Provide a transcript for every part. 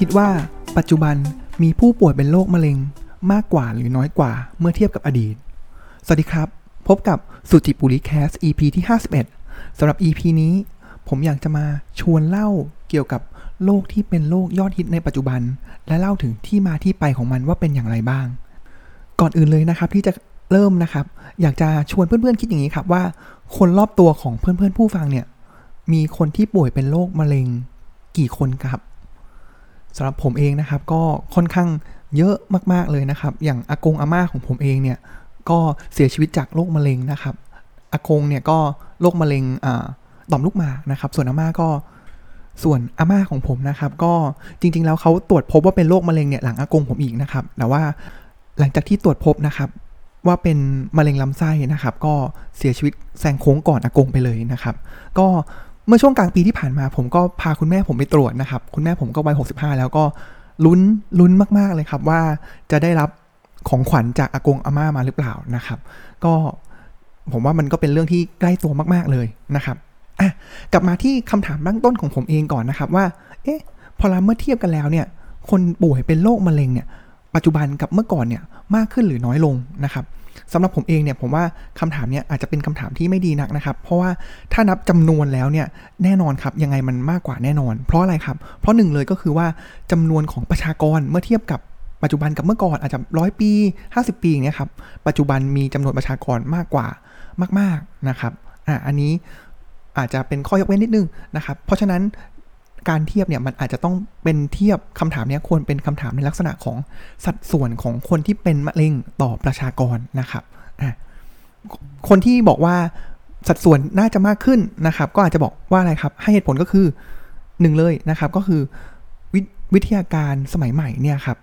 คิดว่า ปัจจุบันมีผู้ป่วยเป็นโรคมะเร็งมากกว่าหรือน้อยกว่าเมื่อเทียบกับอดีต สวัสดีครับ พบกับสุจิปุริแคส EP ที่ 51สำหรับ EP นี้ ผมอยากจะมาชวนเล่าเกี่ยวกับโรคที่เป็นโรคยอดฮิตในปัจจุบัน และเล่าถึงที่มาที่ไปของมันว่าเป็นอย่างไรบ้าง ก่อนอื่นเลยนะครับที่จะเริ่มนะครับ อยากจะชวนเพื่อนๆคิดอย่างนี้ครับว่า คนรอบตัวของเพื่อนๆผู้ฟังเนี่ยมีคนที่ป่วยเป็นโรคมะเร็ง กี่คนครับ สำหรับผมเองนะครับก็ค่อนข้างเยอะมากๆเลยนะครับ อย่างอากงอาม่าของผมเองเนี่ยก็เสียชีวิตจากโรคมะเร็งนะครับอากงเนี่ยก็โรคมะเร็งต่อมลูกหมากนะครับ ส่วนอาม่าก็ส่วนอาม่าของผมนะครับ ก็จริง ๆ แล้วเขาตรวจพบว่าเป็นโรคมะเร็งเนี่ยหลังอากงผมอีกนะครับ แต่ว่าหลังจากที่ตรวจพบนะครับ ว่าเป็นมะเร็งลำไส้นะครับ ก็เสียชีวิตแซงโค้งก่อนอากงไปเลยนะครับ ก็ มื่อช่วงกลางปีที่ผ่านมา ผมก็พาคุณแม่ผมไปตรวจนะครับ คุณแม่ผมก็วัย65 แล้วก็ลุ้นลุ้นมากๆเลยครับว่าจะได้รับของขวัญจากอากงอาม่ามาหรือเปล่านะครับ ก็ผมว่ามันก็เป็นเรื่องที่ใกล้ตัวมากๆเลยนะครับอะกลับมาที่คำถามเบื้องต้นของผมเองก่อนนะครับว่า เอ๊ะ พอเราเมื่อเทียบกันแล้วเนี่ย คนป่วยเป็นโรคมะเร็งเนี่ย ปัจจุบันกับเมื่อก่อนเนี่ยมากขึ้นหรือน้อยลงนะครับ สำหรับผมเองเนี่ยผมว่าคำถามเนี้ยอาจจะเป็นคำถามที่ไม่ดีนักนะครับ เพราะว่าถ้านับจำนวนแล้วเนี่ยแน่นอนครับยังไงมันมากกว่าแน่นอน เพราะอะไรครับ เพราะหนึ่งเลยก็คือว่าจำนวนของประชากรเมื่อเทียบกับปัจจุบันกับเมื่อก่อนอาจจะร้อยปี 50 ปีอย่างเงี้ยครับปัจจุบันมีจำนวนประชากรมากกว่ามาก ๆนะครับอะอันนี้อาจจะเป็นข้อยกเว้นนิดนึงนะครับ เพราะฉะนั้น การเทียบเนี่ยมันอาจจะต้องเป็นเทียบคำถามนี้ควรเป็นคำถามในลักษณะของสัดส่วนของคนที่เป็นมะเร็งต่อประชากรนะครับคนที่บอกว่าสัดส่วนน่าจะมากขึ้นนะครับ ก็อาจจะบอกว่าอะไรครับ ให้เหตุผลก็คือหนึ่งเลยนะครับ ก็คือววิทยาการสมัยใหม่เนี่ยครับ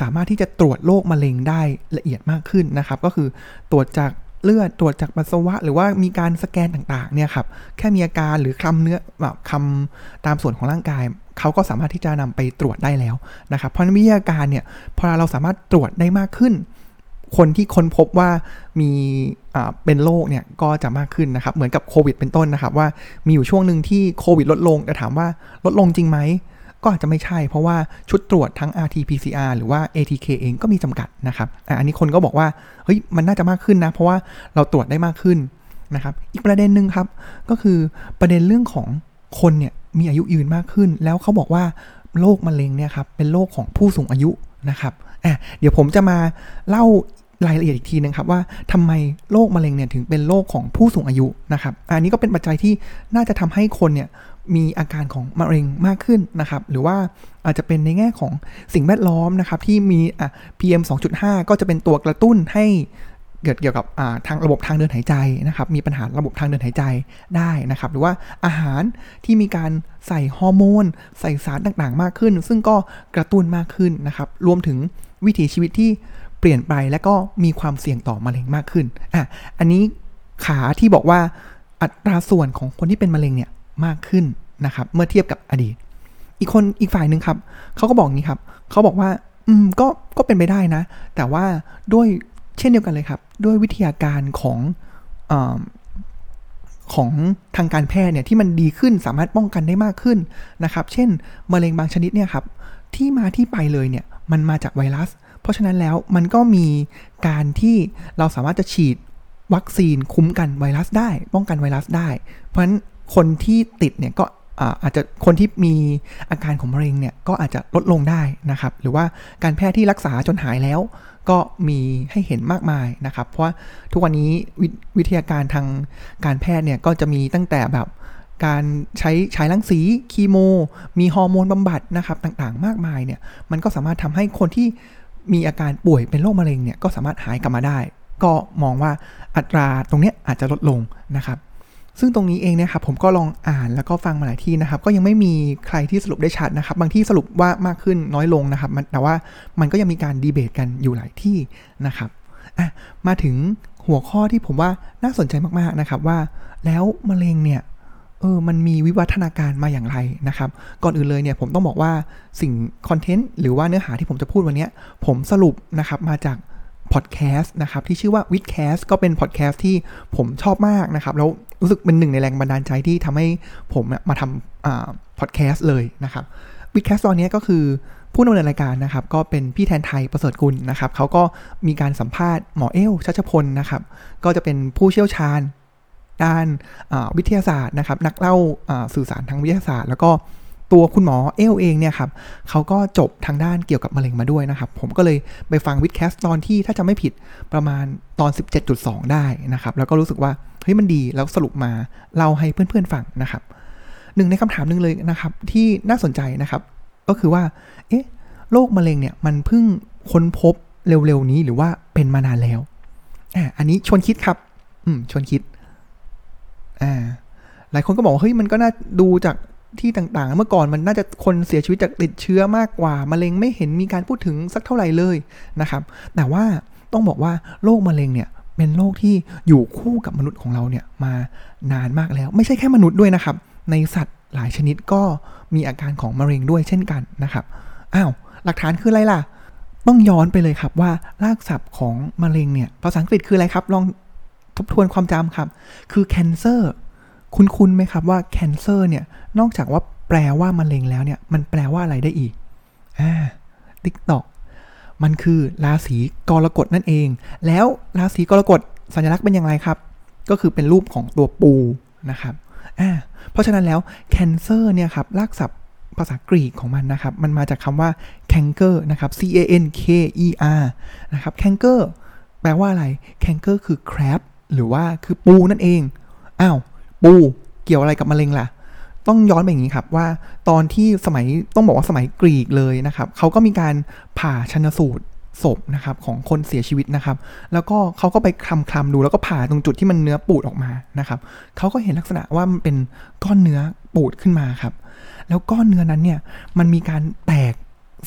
สามารถที่จะตรวจโรคมะเร็งได้ละเอียดมากขึ้นนะครับ ก็คือตรวจจาก เลือดตรวจจากปัสสาวะ หรือว่ามีการสแกนต่างๆเนี่ยครับแค่มีอาการหรือคลำเนื้อแบบคำตามส่วนของร่างกายเขาก็สามารถที่จะนำไปตรวจได้แล้วนะครับเพราะวิทยาการเนี่ยพอเราสามารถตรวจได้มากขึ้น คนที่ค้นพบว่ามีเป็นโรคเนี่ยก็จะมากขึ้นนะครับ เหมือนกับโควิดเป็นต้นนะครับ ว่ามีอยู่ช่วงหนึ่งที่โควิดลดลงแต่ถามว่าลดลงจริงไหม ก็อาจจะไม่ใช่ เพราะว่าชุดตรวจทั้ง RT-PCR หรือว่า ATK เองก็มีจำกัดนะครับอันนี้คนก็บอกว่าเฮ้ยมันน่าจะมากขึ้นนะ เพราะว่าเราตรวจได้มากขึ้นนะครับ อีกประเด็นหนึ่งครับ ก็คือประเด็นเรื่องของคนเนี่ยมีอายุยืนมากขึ้น แล้วเขาบอกว่าโรคมะเร็งเนี่ยครับเป็นโรคของผู้สูงอายุนะครับอะเดี๋ยวผมจะมาเล่ารายละเอียดอีกทีนึงครับว่าทำไมโรคมะเร็งเนี่ยถึงเป็นโรคของผู้สูงอายุนะครับ อันนี้ก็เป็นปัจจัยที่น่าจะทำให้คนเนี่ย มีอาการของมะเร็งมากขึ้นนะครับ หรือว่าอาจจะเป็นในแง่ของสิ่งแวดล้อมนะครับ ที่มีอะ PM 2.5 ก็จะเป็นตัวกระตุ้นให้เกิดเกี่ยวกับทางระบบทางเดินหายใจนะครับ มีปัญหาระบบทางเดินหายใจได้นะครับ หรือว่าอาหารที่มีการใส่ฮอร์โมน ใส่สารต่างๆ มากขึ้น ซึ่งก็กระตุ้นมากขึ้นนะครับ รวมถึงวิถีชีวิตที่เปลี่ยนไปและก็มีความเสี่ยงต่อมะเร็งมากขึ้นอะอันนี้ขาที่บอกว่าอัตราส่วนของคนที่เป็นมะเร็งเนี่ย มากขึ้นนะครับ เมื่อเทียบกับอดีต อีกคนอีกฝ่ายหนึ่งครับเขาก็บอกงี้ครับเขาบอกว่า อืมก็ก็เป็นไปได้นะ แต่ว่าด้วยเช่นเดียวกันเลยครับ ด้วยวิทยาการของอของทางการแพทย์เนี่ยที่มันดีขึ้นสามารถป้องกันได้มากขึ้นนะครับ เช่นมะเร็งบางชนิดเนี่ยครับที่มาที่ไปเลยเนี่ยมันมาจากไวรัส เพราะฉะนั้นแล้วมันก็มีการที่เราสามารถจะฉีดวัคซีนคุ้มกันไวรัสได้ ป้องกันไวรัสได้ เพราะฉะนั้น คนที่ติดเนี่ยก็อาจจะคนที่มีอาการของมะเร็งเนี่ยก็อาจจะลดลงได้นะครับ หรือว่าการแพทย์ที่รักษาจนหายแล้ว ก็มีให้เห็นมากมายนะครับ เพราะว่าทุกวันนี้ววิทยาการทางการแพทย์เนี่ยก็จะมีตั้งแต่แบบการใช้ฉายรังสีคีโม มีฮอร์โมนบำบัดนะครับต่างๆ มากมายเนี่ยมันก็สามารถทำให้คนที่มีอาการป่วยเป็นโรคมะเร็งเนี่ยก็สามารถหายกลับมาได้ ก็มองว่าอัตราตรงนี้อาจจะลดลงนะครับ ซึ่งตรงนี้เองนะครับผมก็ลองอ่านแล้วก็ฟังมาหลายที่นะครับ ก็ยังไม่มีใครที่สรุปได้ชัดนะครับ บางที่สรุปว่ามากขึ้นน้อยลงนะครับแต่ว่ามันก็ยังมีการดีเบตกันอยู่หลายที่นะครับอะมาถึงหัวข้อที่ผมว่าน่าสนใจมากๆนะครับว่าแล้วมะเร็งเนี่ยเออ มันมีวิวัฒนาการมาอย่างไรนะครับ ก่อนอื่นเลยเนี่ยผมต้องบอกว่าสิ่ง content หรือว่าเนื้อหาที่ผมจะพูดวันนี้ผมสรุปนะครับมาจากพอดแคสต์นะครับที่ชื่อว่า w i t c a s t ก็เป็นพอดแคสต์ที่ผมชอบมากนะครับ แล้ว รู้สึกเป็นหนึ่งในแรงบันดาลใจที่ทำให้ผมมาทำพอดแคสต์เลยนะครับ WiTcast ตอนนี้ก็คือผู้ดำเนินรายการนะครับ ก็เป็นพี่แทนไทยประเสริฐกุลนะครับเขาก็มีการสัมภาษณ์หมอเอ้วชัชพลนะครับ ก็จะเป็นผู้เชี่ยวชาญด้านวิทยาศาสตร์นะครับ นักเล่าสื่อสารทางวิทยาศาสตร์ แล้วก็ ตัวคุณหมอเอลเองเนี่ยครับเขาก็จบทางด้านเกี่ยวกับมะเร็งมาด้วยนะครับ ผมก็เลยไปฟังวิดแคสตอนที่ถ้าจะไม่ผิดประมาณตอน 17.2 ได้นะครับ แล้วก็รู้สึกว่าเฮ้ยมันดีแล้วสรุปมาเล่าให้เพื่อนๆฟังนะครับหนึ่งในคำถามหนึ่งเลยนะครับ ที่น่าสนใจนะครับ ก็คือว่า เอ๊ะโรคมะเร็งเนี่ยมันเพิ่งค้นพบเร็วๆนี้หรือว่าเป็นมานานแล้วอ่าอันนี้ชวนคิดครับ อืมชวนคิดอ่าหลายคนก็บอกเฮ้ยมันก็น่าดูจาก ที่ต่างๆ เมื่อก่อนมันน่าจะคนเสียชีวิตจากติดเชื้อมากกว่ามะเร็งไม่เห็นมีการพูดถึงสักเท่าไหร่เลยนะครับ แต่ว่าต้องบอกว่าโรคมะเร็งเนี่ยเป็นโรคที่อยู่คู่กับมนุษย์ของเราเนี่ยมานานมากแล้ว ไม่ใช่แค่มนุษย์ด้วยนะครับ ในสัตว์หลายชนิดก็มีอาการของมะเร็งด้วยเช่นกันนะครับอ้าวหลักฐานคืออะไรล่ะ ต้องย้อนไปเลยครับว่ารากศัพท์ของมะเร็งเนี่ยภาษาอังกฤษคืออะไรครับลองทบทวนความจำครับ คือ cancer คุ้นๆไหมครับว่า cancer เนี่ย นอกจากว่าแปลว่ามะเร็งแล้วเนี่ย มันแปลว่าอะไรได้อีก อ่าติ๊กต่อกมันคือราศีกรกฎนั่นเอง แล้วราศีกรกฎสัญลักษณ์เป็นอย่างไรครับ ก็คือเป็นรูปของตัวปูนะครับ อ่า เพราะฉะนั้นแล้ว cancer เนี่ยครับรากศัพท์ภาษากรีกของมันนะครับ มันมาจากคำว่า canker นะครับ c a n k e r นะครับ canker แปลว่าอะไร canker คือ crab หรือว่าคือปูนั่นเอง อ้าว ปูเกี่ยวอะไรกับมะเร็งล่ะ ต้องย้อนไปอย่างนี้ครับว่าตอนที่สมัยต้องบอกว่าสมัยกรีกเลยนะครับเขาก็มีการผ่าชนสูตรศพนะครับของคนเสียชีวิตนะครับ แล้วก็เขาก็ไปคลำคลำดูแล้วก็ผ่าตรงจุดที่มันเนื้อปูดออกมานะครับเขาก็เห็นลักษณะว่ามันเป็นก้อนเนื้อปูดขึ้นมาครับ แล้วก้อนเนื้อนั้นเนี่ยมันมีการแตก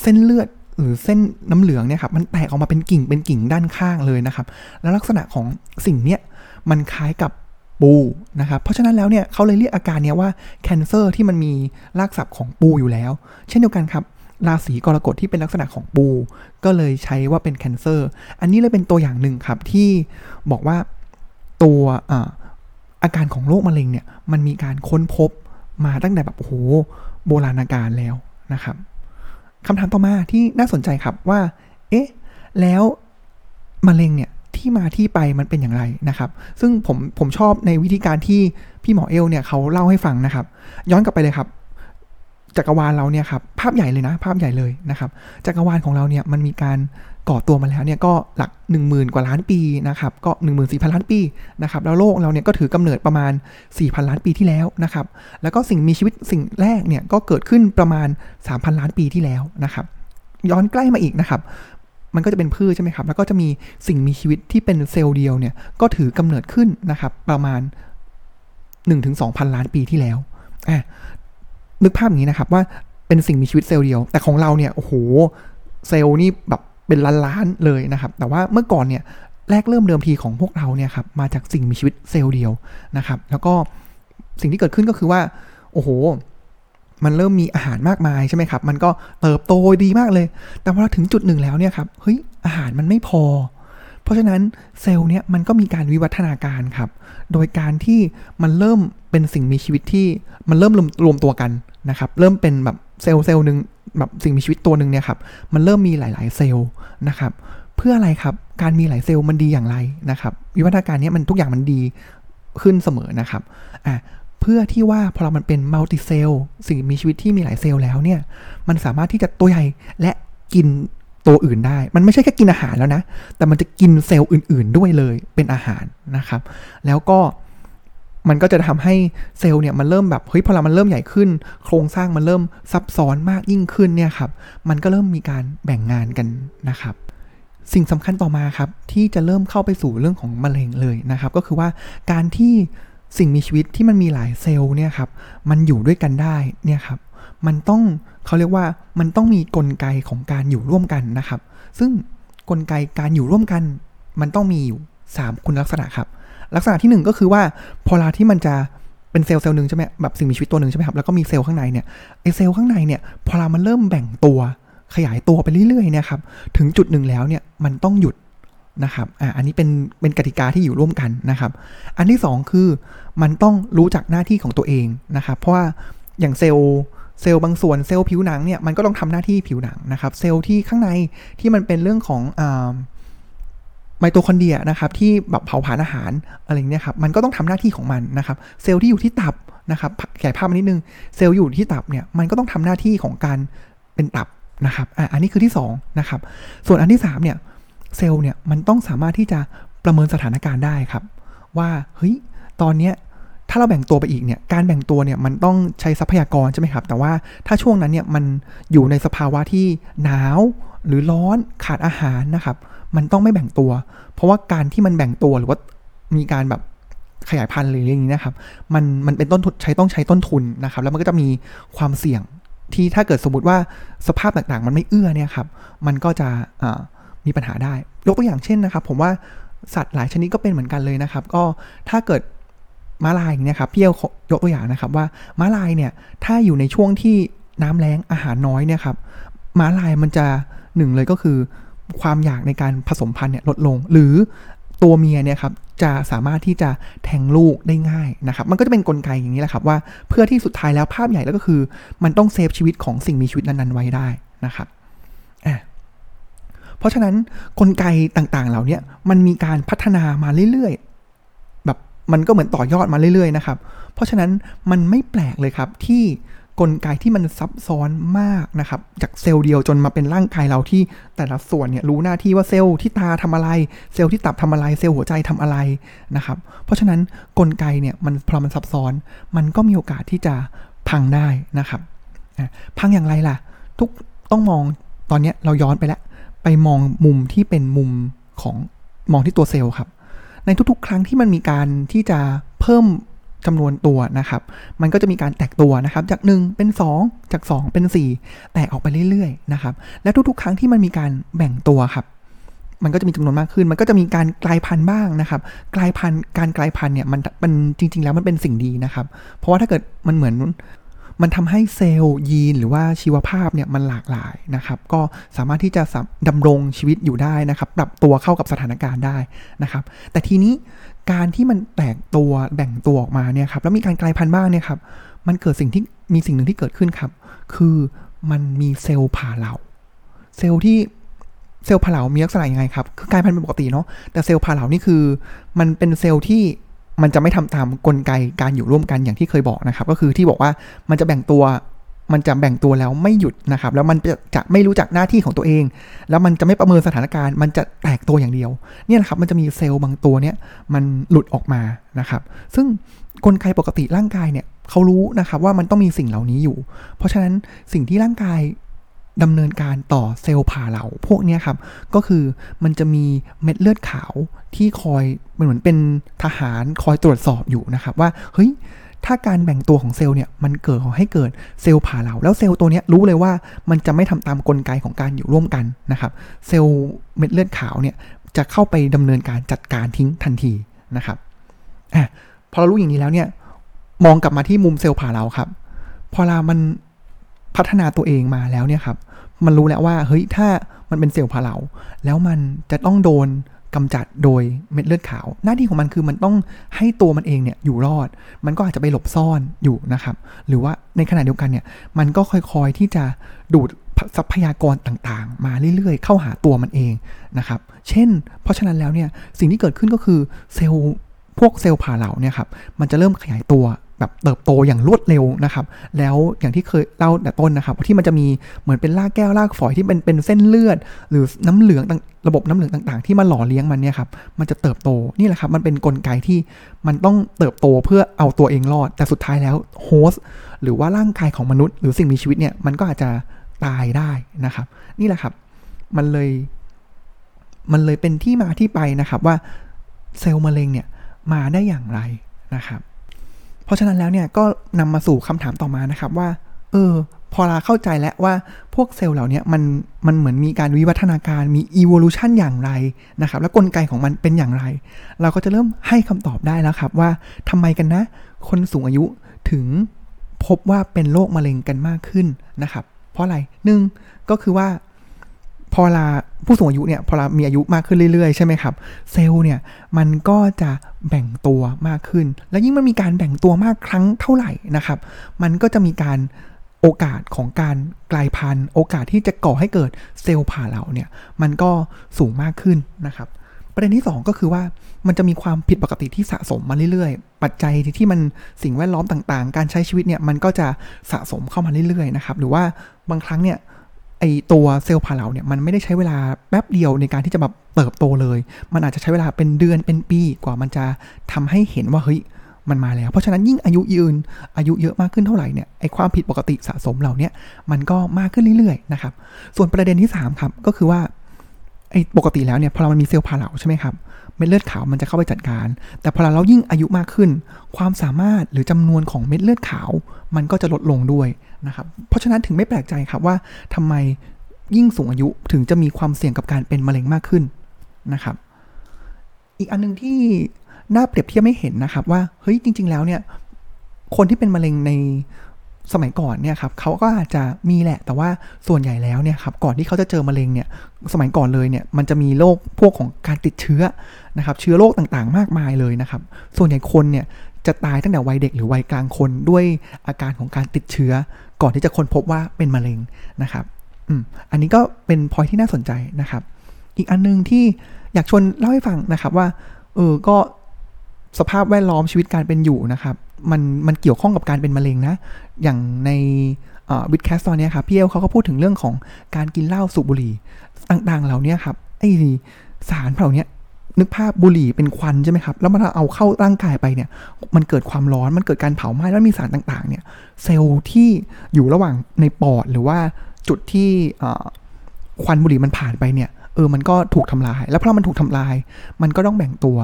เส้นเลือดหรือเส้นน้ำเหลืองเนี่ยครับมันแตกออกมาเป็นกิ่งเป็นกิ่งด้านข้างเลยนะครับ แล้วลักษณะของสิ่งเนี้ยมันคล้ายกับ ปูนะครับ เพราะฉะนั้นแล้วเนี่ยเขาเลยเรียกอาการเนี้ยว่าแคนเซอร์ที่มันมีรากศัพท์ของปูอยู่แล้ว เช่นเดียวกันครับราศีกรกฎที่เป็นลักษณะของปู ก็เลยใช้ว่าเป็นแคนเซอร์อันนี้เลยเป็นตัวอย่างหนึ่งครับที่บอกว่าตัวอาการของโรคมะเร็งเนี่ยมันมีการค้นพบมาตั้งแต่แบบโอ้โหโบราณกาลแล้วนะครับคำถามต่อมาที่น่าสนใจครับว่า เอ๊ะ แล้วมะเร็งเนี่ย ที่มาที่ไปมันเป็นอย่างไรนะครับ ซึ่งผมผมชอบในวิธีการที่พี่หมอเอลเนี่ยเขาเล่าให้ฟังนะครับ ย้อนกลับไปเลยครับ จักรวาลเราเนี่ยครับภาพใหญ่เลยนะ ภาพใหญ่เลยนะครับ จักรวาลของเราเนี่ยมันมีการก่อตัวมาแล้วเนี่ยก็หลัก 1 0,000 กว่าล้านปีนะครับก็ 1 4 0 0 0 ล้านปีนะครับแล้วโลกเราเนี่ยก็ถือกำเนิดประมาณ 4,000 ล้านปีที่แล้วนะครับแล้วก็สิ่งมีชีวิตสิ่งแรกเนี่ยก็เกิดขึ้นประมาณ 3,000 ล้านปีที่แล้วนะครับย้อนใกล้มาอีกนะครับ มันก็จะเป็นพืชใช่ไหมครับ แล้วก็จะมีสิ่งมีชีวิตที่เป็นเซลล์เดียวเนี่ยก็ถือกำเนิดขึ้นนะครับ ประมาณ 1-2,000ล้านปีที่แล้วอะนึกภาพอย่างนี้นะครับว่าเป็นสิ่งมีชีวิตเซลล์เดียว แต่ของเราเนี่ยโอ้โหเซลล์นี่แบบเป็นล้านๆเลยนะครับ แต่ว่าเมื่อก่อนเนี่ยแรกเริ่มเดิมทีของพวกเราเนี่ยครับมาจากสิ่งมีชีวิตเซลล์เดียวนะครับ แล้วก็สิ่งที่เกิดขึ้นก็คือว่า โอ้โห มันเริ่มมีอาหารมากมายใช่ไหมครับ มันก็เติบโตดีมากเลย แต่พอถึงจุดหนึ่งแล้วเนี่ยครับ เฮ้ย อาหารมันไม่พอ เพราะฉะนั้นเซลล์เนี่ยมันก็มีการวิวัฒนาการครับ โดยการที่มันเริ่มเป็นสิ่งมีชีวิตที่มันเริ่มรวมรวมตัวกันนะครับ เริ่มเป็นแบบเซลล์เซลล์หนึ่งแบบสิ่งมีชีวิตตัวหนึ่งเนี่ยครับ มันเริ่มมีหลาย ๆ เซลล์นะครับ เพื่ออะไรครับ การมีหลายเซลล์มันดีอย่างไรนะครับ วิวัฒนาการนี้มันทุกอย่างมันดีขึ้นเสมอนะครับ อะ เพื่อที่ว่าพอเรามันเป็นมัลติเซลล์สิ่งมีชีวิตที่มีหลายเซลล์แล้วเนี่ย มันสามารถที่จะตัวใหญ่และกินตัวอื่นได้ มันไม่ใช่แค่กินอาหารแล้วนะ แต่มันจะกินเซลล์อื่น ๆ ด้วยเลยเป็นอาหารนะครับ แล้วก็มันก็จะทำให้เซลล์เนี่ยมันเริ่มแบบเฮ้ยพอเรามันเริ่มใหญ่ขึ้น โครงสร้างมันเริ่มซับซ้อนมากยิ่งขึ้นเนี่ยครับ มันก็เริ่มมีการแบ่งงานกันนะครับ สิ่งสำคัญต่อมาครับที่จะเริ่มเข้าไปสู่เรื่องของมะเร็งเลยนะครับ ก็คือว่าการที่ สิ่งมีชีวิตที่มันมีหลายเซลล์เนี่ยครับมันอยู่ด้วยกันได้เนี่ยครับมันต้องเขาเรียกว่ามันต้องมีกลไกของการอยู่ร่วมกันนะครับ ซึ่งกลไกการอยู่ร่วมกัน มันต้องมีอยู่ 3 คุณลักษณะครับ ลักษณะที่ 1 ก็คือว่าพอลาที่มันจะเป็นเซลล์เซลล์หนึ่งใช่ไหมแบบสิ่งมีชีวิตตัวหนึ่งใช่ไหมครับแล้วก็มีเซลล์ข้างในเนี่ยไอเซลล์ข้างในเนี่ยพอลามันเริ่มแบ่งตัวขยายตัวไปเรื่อยๆเนี่ยครับถึงจุดหนึ่งแล้วเนี่ยมันต้องหยุด นะครับอ่าอันนี้เป็นเป็นกติกาที่อยู่ร่วมกันนะครับ อันที่ 2 คือมันต้องรู้จักหน้าที่ของตัวเองนะครับ เพราะว่าอย่างเซลล์เซลล์บางส่วนเซลล์ผิวหนังเนี่ยมันก็ต้องทำหน้าที่ผิวหนังนะครับ เซลล์ที่ข้างในที่มันเป็นเรื่องของไมโตคอนเดรียนะครับที่แบบเผาผลาญอาหารอะไรเงี้ยครับมันก็ต้องทำหน้าที่ของมันนะครับ เซลล์ที่อยู่ที่ตับนะครับขยายภาพมานิดนึงเซลล์อยู่ที่ตับเนี่ยมันก็ต้องทำหน้าที่ของการเป็นตับนะครับอ่าอันนี้คือที่2นะครับส่วนอันที่3เนี่ย เซลล์เนี่ยมันต้องสามารถที่จะประเมินสถานการณ์ได้ครับ ว่าเฮ้ยตอนเนี้ยถ้าเราแบ่งตัวไปอีกเนี่ยการแบ่งตัวเนี่ยมันต้องใช้ทรัพยากรใช่ไหมครับ แต่ว่าถ้าช่วงนั้นเนี่ยมันอยู่ในสภาวะที่หนาวหรือร้อนขาดอาหารนะครับ มันต้องไม่แบ่งตัว เพราะว่าการที่มันแบ่งตัวหรือว่ามีการแบบขยายพันธุ์หรืออย่างนี้นะครับ มันมันเป็นต้นทุนใช้ต้องใช้ต้นทุนนะครับ แล้วมันก็จะมีความเสี่ยงที่ถ้าเกิดสมมติว่าสภาพต่างๆ มันไม่เอื้อเนี่ยครับ มันก็จะ มีปัญหาได้ ยกตัวอย่างเช่นนะครับ ผมว่าสัตว์หลายชนิดก็เป็นเหมือนกันเลยนะครับ ก็ถ้าเกิดม้าลายเนี่ยครับพี่เอยกตัวอย่างนะครับว่าม้าลายเนี่ยถ้าอยู่ในช่วงที่น้ำแล้งอาหารน้อยเนี่ยครับม้าลายมันจะหนึ่งเลยก็คือ ความอยากในการผสมพันธุ์เนี่ยลดลง หรือตัวเมียเนี่ยครับจะสามารถที่จะแทงลูกได้ง่ายนะครับ มันก็จะเป็นนกลไกอย่างนี้แหละครับว่าเพื่อที่สุดท้ายแล้วภาพใหญ่แล้วก็คือ มันต้องเซฟชีวิตของสิ่งมีชีวิตนั้นๆไว้ได้นะครับ เพราะฉะนั้นนกลไกต่างๆ เหล่านี้มันมีการพัฒนามาเรื่อยๆ แบบมันก็เหมือนต่อยอดมาเรื่อยๆนะครับ เพราะฉะนั้นมันไม่แปลกเลยครับที่กลไกที่มันซับซ้อนมากนะครับ จากเซลล์เดียวจนมาเป็นร่างกายเราที่แต่ละส่วนเนี่ยรู้หน้าที่ว่าเซลล์ที่ตาทำอะไร เซลล์ที่ตับทำอะไร เซลล์หัวใจทำอะไรนะครับ เพราะฉะนั้นกลไกเนี่ยมันพอมันซับซ้อน มันก็มีโอกาสที่จะพังได้นะครับพังอย่างไรล่ะ ทุกต้องมองตอนนี้เราย้อนไปแล้ว ไปมองมุมที่เป็นมุมของมองที่ตัวเซลล์ครับ ในทุกๆ ครั้งที่มันมีการที่จะเพิ่มจำนวนตัวนะครับ มันก็จะมีการแตกตัวนะครับ จาก 1 เป็น 2 จาก 2 เป็น 4 แตกออกไปเรื่อยๆนะครับ และทุกๆ ครั้งที่มันมีการแบ่งตัวครับ มันก็จะมีจำนวนมากขึ้น มันก็จะมีการกลายพันธุ์บ้างนะครับ กลายพันธุ์ การกลายพันธุ์เนี่ยมันมันจริง ๆ แล้วมันเป็นสิ่งดีนะครับ เพราะว่าถ้าเกิดมันเหมือน มันทำให้เซลล์ยีนหรือว่าชีวภาพเนี่ยมันหลากหลายนะครับ ก็สามารถที่จะดำรงชีวิตอยู่ได้นะครับ ปรับตัวเข้ากับสถานการณ์ได้นะครับ แต่ทีนี้การที่มันแตกตัวแบ่งตัวออกมาเนี่ยครับแล้วมีการกลายพันธุ์บ้างเนี่ยครับมันเกิดสิ่งที่มีสิ่งหนึ่งที่เกิดขึ้นครับ คือมันมีเซลล์ผ่าเหลาเซลล์ที่เซลล์ผ่าเหลามีลักษณะยังไงครับ คือกลายพันธุ์เป็นปกติเนาะแต่เซลล์ผ่าเหลานี่คือ มันเป็นเซลล์ที่ มันจะไม่ทำตามกลไกการอยู่ร่วมกันอย่างที่เคยบอกนะครับ ก็คือที่บอกว่ามันจะแบ่งตัว มันจะแบ่งตัวแล้วไม่หยุดนะครับ แล้วมันจะไม่รู้จักหน้าที่ของตัวเอง แล้วมันจะไม่ประเมินสถานการณ์ มันจะแตกตัวอย่างเดียว เนี่ยนะครับ มันจะมีเซลล์บางตัวเนี่ยมันหลุดออกมานะครับ ซึ่งกลไกปกติร่างกายเนี่ยเขารู้นะครับว่ามันต้องมีสิ่งเหล่านี้อยู่ เพราะฉะนั้นสิ่งที่ร่างกาย ดำเนินการต่อเซลล์ผ่าเหลาพวกนี้ครับ ก็คือมันจะมีเม็ดเลือดขาวที่คอยเหมือนเป็นทหารคอยตรวจสอบอยู่นะครับ ว่าเฮ้ยถ้าการแบ่งตัวของเซลล์เนี่ยมันเกิดให้เกิดเซลล์ผ่าเหลาแล้วเซลล์ตัวนี้รู้เลยว่ามันจะไม่ทำตามกลไกของการอยู่ร่วมกันนะครับ เซลล์เม็ดเลือดขาวเนี่ยจะเข้าไปดำเนินการจัดการทิ้งทันทีนะครับอะพอเรารู้อย่างนี้แล้วเนี่ยมองกลับมาที่มุมเซลล์ผ่าเหลาครับ พอเรามันพัฒนาตัวเองมาแล้วเนี่ยครับ มันรู้แล้วว่าเฮ้ยถ้ามันเป็นเซลล์ผ่าเหลาแล้วมันจะต้องโดนกำจัดโดยเม็ดเลือดขาว หน้าที่ของมันคือมันต้องให้ตัวมันเองเนี่ยอยู่รอด มันก็อาจจะไปหลบซ่อนอยู่นะครับ หรือว่าในขณะเดียวกันเนี่ย มันก็ค่อยๆที่จะดูดทรัพยากรต่างๆ มาเรื่อยๆ เข้าหาตัวมันเองนะครับ เช่น เพราะฉะนั้นแล้วเนี่ย สิ่งที่เกิดขึ้นก็คือเซลล์พวกเซลล์ผ่าเหลาเนี่ยครับ มันจะเริ่มขยายตัว แบบเติบโตอย่างรวดเร็วนะครับ แล้วอย่างที่เคยเล่าแต่ต้นนะครับ ที่มันจะมีเหมือนเป็นรากแก้วรากฝอยที่เป็นเป็นเส้นเลือด หรือน้ำเหลืองระบบน้ำเหลืองต่าง ๆ ที่มาหล่อเลี้ยงมันเนี่ยครับมันจะเติบโตนี่แหละครับ มันเป็นนกลไกที่มันต้องเติบโตเพื่อเอาตัวเองรอด แต่สุดท้ายแล้วโฮสต์หรือว่าร่างกายของมนุษย์ หรือสิ่งมีชีวิตเนี่ยมันก็อาจจะตายได้นะครับ นี่แหละครับ มันเลย มันเลยเป็นที่มาที่ไปนะครับว่าเซลล์มะเร็งเนี่ยมาได้อย่างไรนะครับ ราะฉะนั้นแล้วเนี่ยก็นำมาสู่คำถามต่อมานะครับว่า เออ พอเราเข้าใจแล้วว่าพวกเซลล์เหล่านี้มันมันเหมือนมีการวิวัฒนาการมี evolution อย่างไรนะครับ แล้วกลไกของมันเป็นอย่างไร เราก็จะเริ่มให้คำตอบได้แล้วครับว่าทำไมกันนะ คนสูงอายุถึงพบว่าเป็นโรคมะเร็งกันมากขึ้นนะครับ เพราะอะไรหนึ่งก็คือว่า พอลาผู้สูงอายุเนี่ยพอลามีอายุมากขึ้นเรื่อยๆ ใช่ไหมครับ เซลล์เนี่ยมันก็จะแบ่งตัวมากขึ้น แล้วยิ่งมันมีการแบ่งตัวมากครั้งเท่าไหร่นะครับ มันก็จะมีการโอกาสของการกลายพันธุ์ โอกาสที่จะก่อให้เกิดเซลล์ผ่าเหลาเนี่ยมันก็สูงมากขึ้นนะครับ ประเด็นที่ 2 ก็คือว่ามันจะมีความผิดปกติที่สะสมมาเรื่อยๆ ปัจจัยที่มันสิ่งแวดล้อมต่างๆ การใช้ชีวิตเนี่ยมันก็จะสะสมเข้ามาเรื่อยๆนะครับหรือว่าบางครั้งเนี่ย ไอตัวเซลล์ผ่าเหลาเนี่ยมันไม่ได้ใช้เวลาแป๊บเดียวในการที่จะแบบเติบโตเลย มันอาจจะใช้เวลาเป็นเดือนเป็นปีกว่ามันจะทำให้เห็นว่าเฮ้ยมันมาแล้ว เพราะฉะนั้นยิ่งอายุยืนอายุเยอะมากขึ้นเท่าไหร่เนี่ยไอความผิดปกติสะสมเหล่านี้มันก็มากขึ้นเรื่อยๆนะครับส่วนประเด็นที่3ครับก็คือว่าไอปกติแล้วเนี่ยพอมันมีเซลล์ผ่าเหลาใช่ไหมครับเม็ดเลือดขาวมันจะเข้าไปจัดการ แต่พอเรายิ่งอายุมากขึ้น ความสามารถหรือจำนวนของเม็ดเลือดขาว มันก็จะลดลงด้วย นะครับ เพราะฉะนั้นถึงไม่แปลกใจครับว่าทำไมยิ่งสูงอายุถึงจะมีความเสี่ยงกับการเป็นมะเร็งมากขึ้นนะครับ อีกอันนึงที่น่าเปรียบเทียบไม่เห็นนะครับว่าเฮ้ยจริง ๆ แล้วเนี่ยคนที่เป็นมะเร็งในสมัยก่อนเนี่ยครับเขาก็อาจจะมีแหละ แต่ว่าส่วนใหญ่แล้วเนี่ยครับก่อนที่เขาจะเจอมะเร็งเนี่ยสมัยก่อนเลยเนี่ยมันจะมีโรคพวกของการติดเชื้อนะครับเชื้อโรคต่างๆ มากมายเลยนะครับ ส่วนใหญ่คนเนี่ย จะตายตั้งแต่วัยเด็กหรือวัยกลางคนด้วยอาการของการติดเชื้อ ก่อนที่จะค้นพบว่าเป็นมะเร็งนะครับอืมอันนี้ก็เป็นพอยที่น่าสนใจนะครับ อีกอันนึงที่อยากชวนเล่าให้ฟังนะครับว่าเออก็สภาพแวดล้อมชีวิตการเป็นอยู่นะครับ มันมันเกี่ยวข้องกับการเป็นมะเร็งนะ อย่างในวิดแคสตอนนี้ครับพี่เอลเขาก็พูดถึงเรื่องของการกินเหล้าสูบบุหรี่ต่างๆ เหล่านี้ครับไอ้สารเหล่านี้ นึกภาพบุหรี่เป็นควันใช่ไหมครับ แล้วมันเอาเข้าร่างกายไปเนี่ย มันเกิดความร้อน มันเกิดการเผาไหม้ แล้วมีสารต่างๆ เนี่ย เซลล์ที่อยู่ระหว่างในปอดหรือว่าจุดที่ควันบุหรี่มันผ่านไปเนี่ย เออ มันก็ถูกทำลาย แล้วพอมันถูกทำลาย มันก็ต้องแบ่งตัว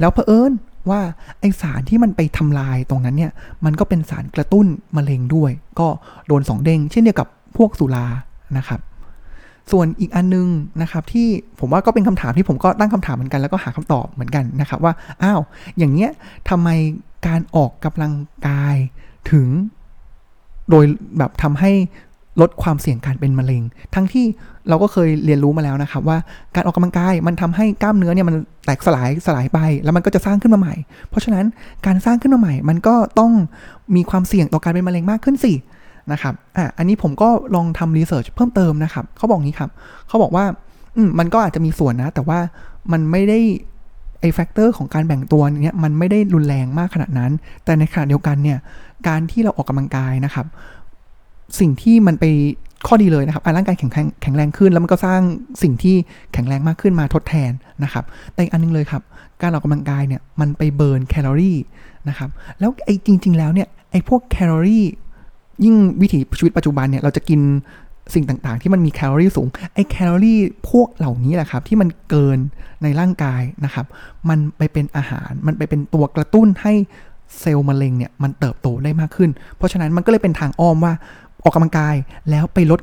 แล้วเพอเอิญว่าไอสารที่มันไปทำลายตรงนั้นเนี่ย มันก็เป็นสารกระตุ้นมะเร็งด้วย ก็โดนสองเด้งเช่นเดียวกับพวกสุรา นะครับ ส่วนอีกอันนึงนะครับที่ผมว่าก็เป็นคำถามที่ผมก็ตั้งคำถามเหมือนกันแล้วก็หาคำตอบเหมือนกันนะครับว่าอ้าวอย่างเงี้ยทำไมการออกกำลังกายถึง โดยแบบทำให้ลดความเสี่ยงการเป็นมะเร็ง ทั้งที่เราก็เคยเรียนรู้มาแล้วนะครับว่าการออกกำลังกายมันทำให้กล้ามเนื้อเนี่ยมันแตกสลายสลายไป แล้วมันก็จะสร้างขึ้นมาใหม่ เพราะฉะนั้นการสร้างขึ้นมาใหม่ มันก็ต้องมีความเสี่ยงต่อการเป็นมะเร็งมากขึ้นสิ นะครับอะอันนี้ผมก็ลองทำ research เพิ่มเติมนะครับเขาบอกงี้ครับเขาบอกว่าอืมมันก็อาจจะมีส่วนนะ แต่ว่ามันไม่ได้ไอ้ factor ของการแบ่งตัวเนี้ยมันไม่ได้รุนแรงมากขนาดนั้น แต่ในขณะเดียวกันเนี่ย การที่เราออกกำลังกายนะครับ สิ่งที่มันไปข้อดีเลยนะครับร่างกายแข็งแรงแข็งแรงขึ้น แล้วมันก็สร้างสิ่งที่แข็งแรงมากขึ้นมาทดแทนนะครับ แต่อีกอันนึงเลยครับ การออกกำลังกายเนี่ยมันไป burn แคลอรี่นะครับ แล้วไอ้จริง ๆ แล้วเนี่ยไอ้พวกแคลอรี่ ยิ่งวิถีชีวิตปัจจุบันเนี่ยเราจะกินสิ่งต่างๆ ที่มันมีแคลอรี่สูง ไอ้แคลอรี่พวกเหล่านี้แหละครับที่มันเกินในร่างกายนะครับ มันไปเป็นอาหาร มันไปเป็นตัวกระตุ้นให้เซลล์มะเร็งเนี่ยมันเติบโตได้มากขึ้น เพราะฉะนั้นมันก็เลยเป็นทางอ้อมว่าออกกำลังกายแล้วไปลด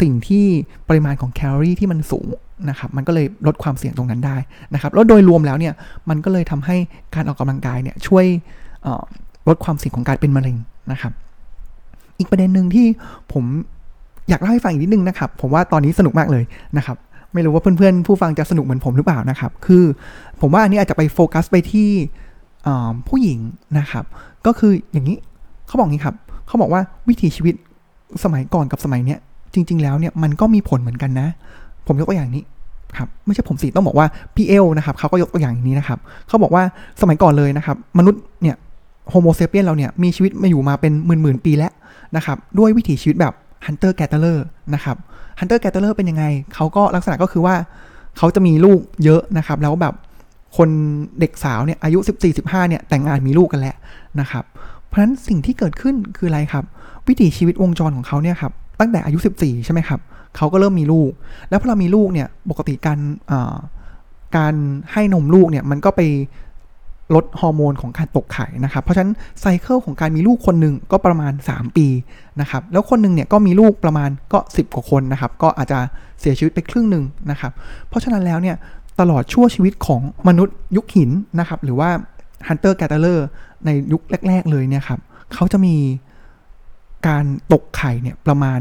สิ่งที่ปริมาณของแคลอรี่ที่มันสูงนะครับมันก็เลยลดความเสี่ยงตรงนั้นได้นะครับแล้วโดยรวมแล้วเนี่ยมันก็เลยทำให้การออกกำลังกายเนี่ยช่วยลดความเสี่ยงของการเป็นมะเร็งนะครับ อีกประเด็นหนึ่งที่ผมอยากเล่าให้ฟังอีกนิดนึงนะครับ ผมว่าตอนนี้สนุกมากเลยนะครับ ไม่รู้ว่าเพื่อนๆ ผู้ฟังจะสนุกเหมือนผมหรือเปล่านะครับ คือผมว่าอันนี้อาจจะไปโฟกัสไปที่ผู้หญิงนะครับ ก็คืออย่างนี้เขาบอกงี้ครับ เขาบอกว่าวิถีชีวิตสมัยก่อนกับสมัยเนี้ยจริง ๆ แล้วเนี่ยมันก็มีผลเหมือนกันนะ ผมยกตัวอย่างนี้ครับไม่ใช่ผมสิต้องบอกว่าพี่เอ้วนะครับเขาก็ยกตัวอย่างนี้นะครับเขาบอกว่าสมัยก่อนเลยนะครับ มนุษย์เนี่ย Homo sapiens เราเนี่ยมีชีวิตมาอยู่มาเป็นหมื่นหมื่นปีแล้ว นะครับด้วยวิถีชีวิตแบบ hunter-gatherer นะครับ hunter-gatherer เป็นยังไงเขาก็ลักษณะก็คือว่าเขาจะมีลูกเยอะนะครับแล้วแบบคนเด็กสาวเนี่ยอายุ 14-15เนี่ยแต่งงานมีลูกกันแล้วนะครับเพราะฉะนั้นสิ่งที่เกิดขึ้นคืออะไรครับ วิถีชีวิตวงจรของเขาเนี่ยครับตั้งแต่อายุ 14 ใช่ไหมครับเขาก็เริ่มมีลูก แล้วพอเรามีลูกเนี่ยปกติการการให้นมลูกเนี่ยมันก็ไป ลดฮอร์โมนของการตกไข่นะครับ เพราะฉะนั้นไซเคิลของการมีลูกคนหนึ่งก็ประมาณ 3 ปีนะครับ แล้วคนหนึ่งเนี่ยก็มีลูกประมาณก็ 10 กว่าคนนะครับ ก็อาจจะเสียชีวิตไปครึ่งหนึ่งนะครับ เพราะฉะนั้นแล้วเนี่ยตลอดชั่วชีวิตของมนุษย์ยุคหินนะครับ หรือว่า hunter-gatherer ในยุคแรก ๆ เลยเนี่ยครับเขาจะมีการตกไข่เนี่ยประมาณ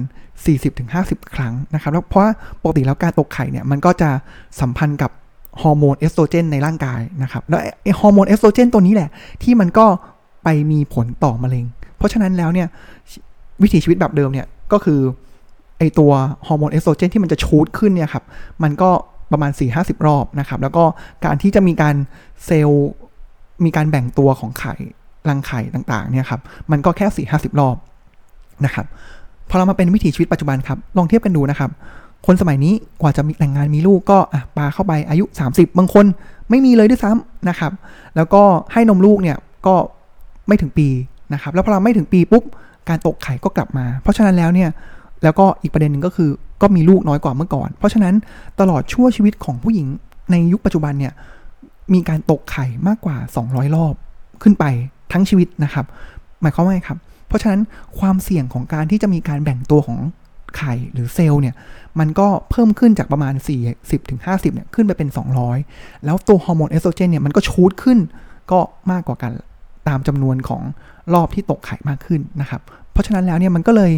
40-50 ครั้งนะครับ แล้วเพราะปกติแล้วการตกไข่เนี่ยมันก็จะสัมพันธ์กับ ฮอร์โมนเอสโตรเจนในร่างกายนะครับ แล้วไอ้ฮอร์โมนเอสโตรเจนตัวนี้แหละ ที่มันก็ไปมีผลต่อมะเร็ง เพราะฉะนั้นแล้วเนี่ยวิถีชีวิตแบบเดิมเนี่ยก็คือไอตัวฮอร์โมนเอสโตรเจนที่มันจะชูดขึ้นเนี่ยครับ มันก็ประมาณ 4-50 รอบนะครับ แล้วก็การที่จะมีการเซลล์มีการแบ่งตัวของไข่รังไข่ต่างๆเนี่ยครับ มันก็แค่ 4-50 รอบนะครับ พอเรามาเป็นวิถีชีวิตปัจจุบันครับ ลองเทียบกันดูนะครับ คนสมัยนี้กว่าจะมีแต่งงานมีลูกก็อะปาเข้าไปอายุ 30 บางคนไม่มีเลยด้วยซ้ำนะครับ แล้วก็ให้นมลูกเนี่ยก็ไม่ถึงปีนะครับ แล้วพอเราไม่ถึงปีปุ๊บการตกไข่ก็กลับมา เพราะฉะนั้นแล้วเนี่ยแล้วก็อีกประเด็นหนึ่งก็คือก็มีลูกน้อยกว่าเมื่อก่อน เพราะฉะนั้นตลอดชั่วชีวิตของผู้หญิงในยุคปัจจุบันเนี่ยมีการตกไข่มากกว่า 200 รอบขึ้นไปทั้งชีวิตนะครับ หมายความว่าไงครับ เพราะฉะนั้นความเสี่ยงของการที่จะมีการแบ่งตัวของ ไข่หรือเซลล์เนี่ยมันก็เพิ่มขึ้นจากประมาณ 40ถึง50เนี่ยขึ้นไปเป็น 200 แล้วตัวฮอร์โมนเอสโตรเจนเนี่ยมันก็ชูดขึ้นก็มากกว่ากันตามจำนวนของรอบที่ตกไข่มากขึ้นนะครับ เพราะฉะนั้นแล้วเนี่ยมันก็เลย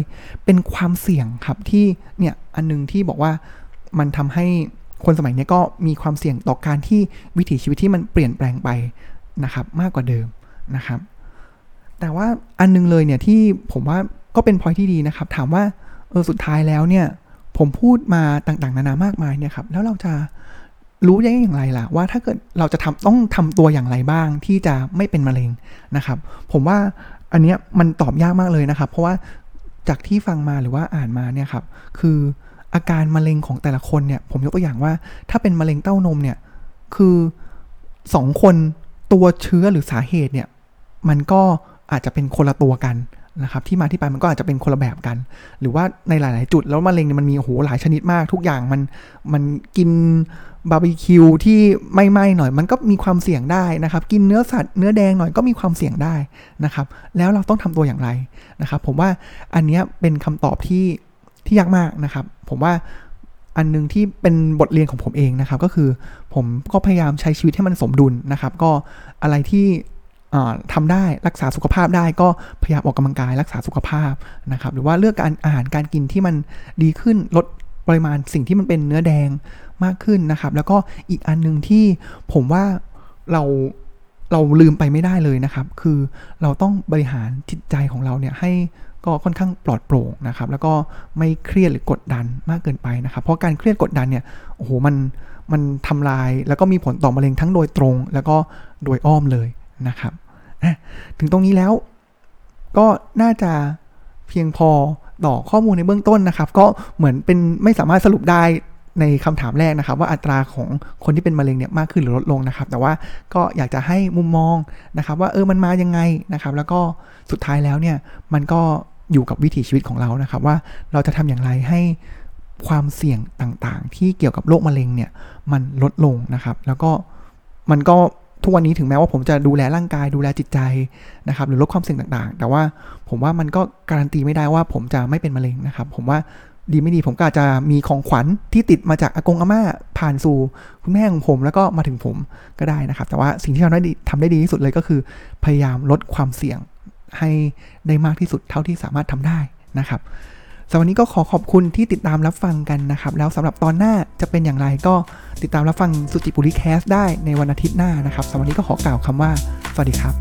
เป็นความเสี่ยงครับที่เนี่ยอันนึงที่บอกว่ามันทำให้คนสมัยนี้ก็มีความเสี่ยงต่อการที่วิถีชีวิตที่มันเปลี่ยนแปลงไปนะครับมากกว่าเดิมนะครับ แต่ว่าอันนึงเลยเนี่ยที่ผมว่าก็เป็นพอยที่ดีนะครับ ถามว่า เออสุดท้ายแล้วเนี่ยผมพูดมาต่างๆ นานามากมายเนี่ยครับแล้วเราจะรู้ได้อย่างไรล่ะว่าถ้าเกิดเราจะทำต้องทำตัวอย่างไรบ้างที่จะไม่เป็นมะเร็งนะครับ ผมว่าอันเนี้ยมันตอบยากมากเลยนะครับ เพราะว่าจากที่ฟังมาหรือว่าอ่านมาเนี่ยครับคืออาการมะเร็งของแต่ละคนเนี่ยผมยกตัวอย่างว่า ถ้าเป็นมะเร็งเต้านมเนี่ยคือสองคนตัวเชื้อหรือสาเหตุเนี่ยมันก็อาจจะเป็นคนละตัวกัน นะครับที่มาที่ไปมันก็อาจจะเป็นคนละแบบกัน หรือว่าในหลาย ๆ จุดแล้วมะเร็งเนี่ยมันมีโอ้โหหลายชนิดมาก ทุกอย่างมันมันกินบาร์บีคิวที่ไม่ไหม้หน่อยมันก็มีความเสี่ยงได้นะครับ กินเนื้อสัตว์เนื้อแดงหน่อยก็มีความเสี่ยงได้นะครับ แล้วเราต้องทำตัวอย่างไรนะครับ ผมว่าอันนี้เป็นคำตอบที่ที่ยากมากนะครับ ผมว่าอันนึงที่เป็นบทเรียนของผมเองนะครับ ก็คือผมก็พยายามใช้ชีวิตให้มันสมดุลนะครับ ก็อะไรที่ ทำได้รักษาสุขภาพได้ก็พยายามออกกำลังกายรักษาสุขภาพนะครับหรือว่าเลือกการอาหารการกินที่มันดีขึ้นลดปริมาณสิ่งที่มันเป็นเนื้อแดงมากขึ้นนะครับ แล้วก็อีกอันหนึ่งที่ผมว่าเราเราลืมไปไม่ได้เลยนะครับ คือเราต้องบริหารจิตใจของเราเนี่ยให้ก็ค่อนข้างปลอดโปร่งนะครับ แล้วก็ไม่เครียดหรือกดดันมากเกินไปนะครับ เพราะการเครียดกดดันเนี่ยโอ้โหมันมันทำลายแล้วก็มีผลต่อมะเร็งทั้งโดยตรง แล้วก็โดยอ้อมเลย นะครับถึงตรงนี้แล้ว ก็น่าจะเพียงพอต่อข้อมูลในเบื้องต้นนะครับ ก็เหมือนเป็นไม่สามารถสรุปได้ในคำถามแรกนะครับ ว่าอัตราของคนที่เป็นมะเร็งเนี่ยมากขึ้นหรือลดลงนะครับ แต่ว่าก็อยากจะให้มุมมองนะครับ ว่าเออมันมายังไงนะครับ แล้วก็สุดท้ายแล้วเนี่ยมันก็อยู่กับวิถีชีวิตของเรานะครับ ว่าเราจะทำอย่างไรให้ความเสี่ยงต่างๆ ที่เกี่ยวกับโรคมะเร็งเนี่ยมันลดลงนะครับ แล้วก็มันก็ ทุกวันนี้ถึงแม้ว่าผมจะดูแลร่างกายดูแลจิตใจนะครับหรือลดความเสี่ยงต่างๆ แต่ว่าผมว่ามันก็การันตีไม่ได้ว่าผมจะไม่เป็นมะเร็งนะครับ ผมว่าดีไม่ดีผมก็อาจจะมีของขวัญที่ติดมาจากอากงอาม่าผ่านสู่คุณแม่ของผมแล้วก็มาถึงผมก็ได้นะครับ แต่ว่าสิ่งที่เราได้ทำได้ดีที่สุดเลยก็คือ พยายามลดความเสี่ยงให้ได้มากที่สุดเท่าที่สามารถทำได้นะครับ สำหรับวันนี้ก็ขอขอบคุณที่ติดตามรับฟังกันนะครับ แล้วสำหรับตอนหน้าจะเป็นอย่างไรก็ติดตามรับฟังสุจิปุริแคสได้ในวันอาทิตย์หน้านะครับสำหรับวันนี้ก็ขอกล่าวคำว่า สวัสดีครับ